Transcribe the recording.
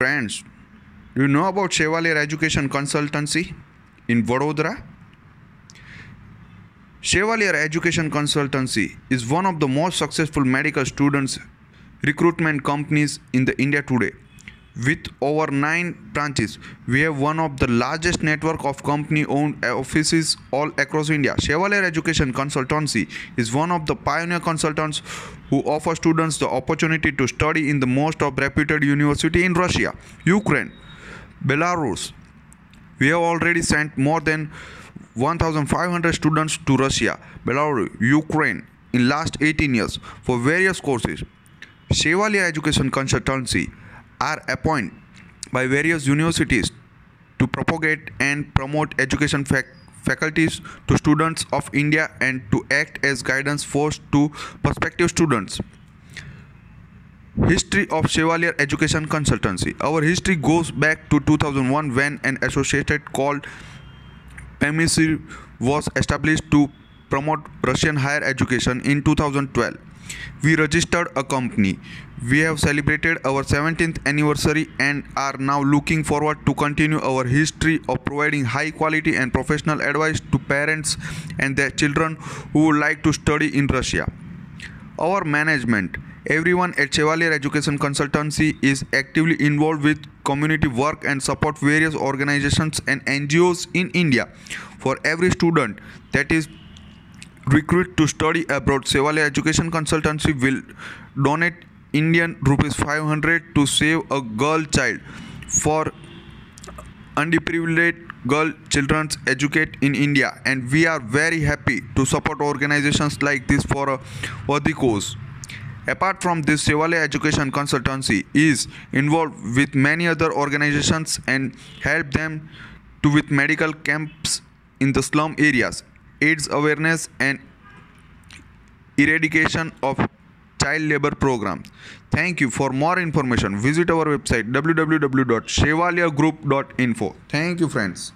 Friends, do you know about Chevalier Education Consultancy in Vadodara? Chevalier Education Consultancy is one of the most successful medical students recruitment companies in the India today. With over 9 branches, we have one of the largest network of company owned offices all across India. Chevalier Education Consultancy is one of the pioneer consultants who offer students the opportunity to study in the most of reputed university in Russia, Ukraine, Belarus. We have already sent more than 1500 students to Russia, Belarus, Ukraine in last 18 years for various courses. Chevalier Education Consultancy are appointed by various universities to propagate and promote education fac- faculties to students of India and to act as guidance force to prospective students. History of Chevalier Education Consultancy. Our history goes back to 2001 when an associated called PEMISIR was established to promote Russian higher education in 2012. We registered a company. We have celebrated our 17th anniversary and are now looking forward to continue our history of providing high quality and professional advice to parents and their children who would like to study in Russia. Our management, everyone at Chevalier Education Consultancy is actively involved with community work and support various organizations and NGOs in India. For every student that is recruit to study abroad, Chevalier Education Consultancy will donate Indian rupees 500 to save a girl child for underprivileged girl children's educate in India and we are very happy to support organizations like this for a worthy cause. Apart from this, Chevalier Education Consultancy is involved with many other organizations and help them to with medical camps in the slum areas, AIDS awareness and eradication of child labor programs. Thank you. For more information, visit our website www.chevaliergroup.info. Thank you, friends.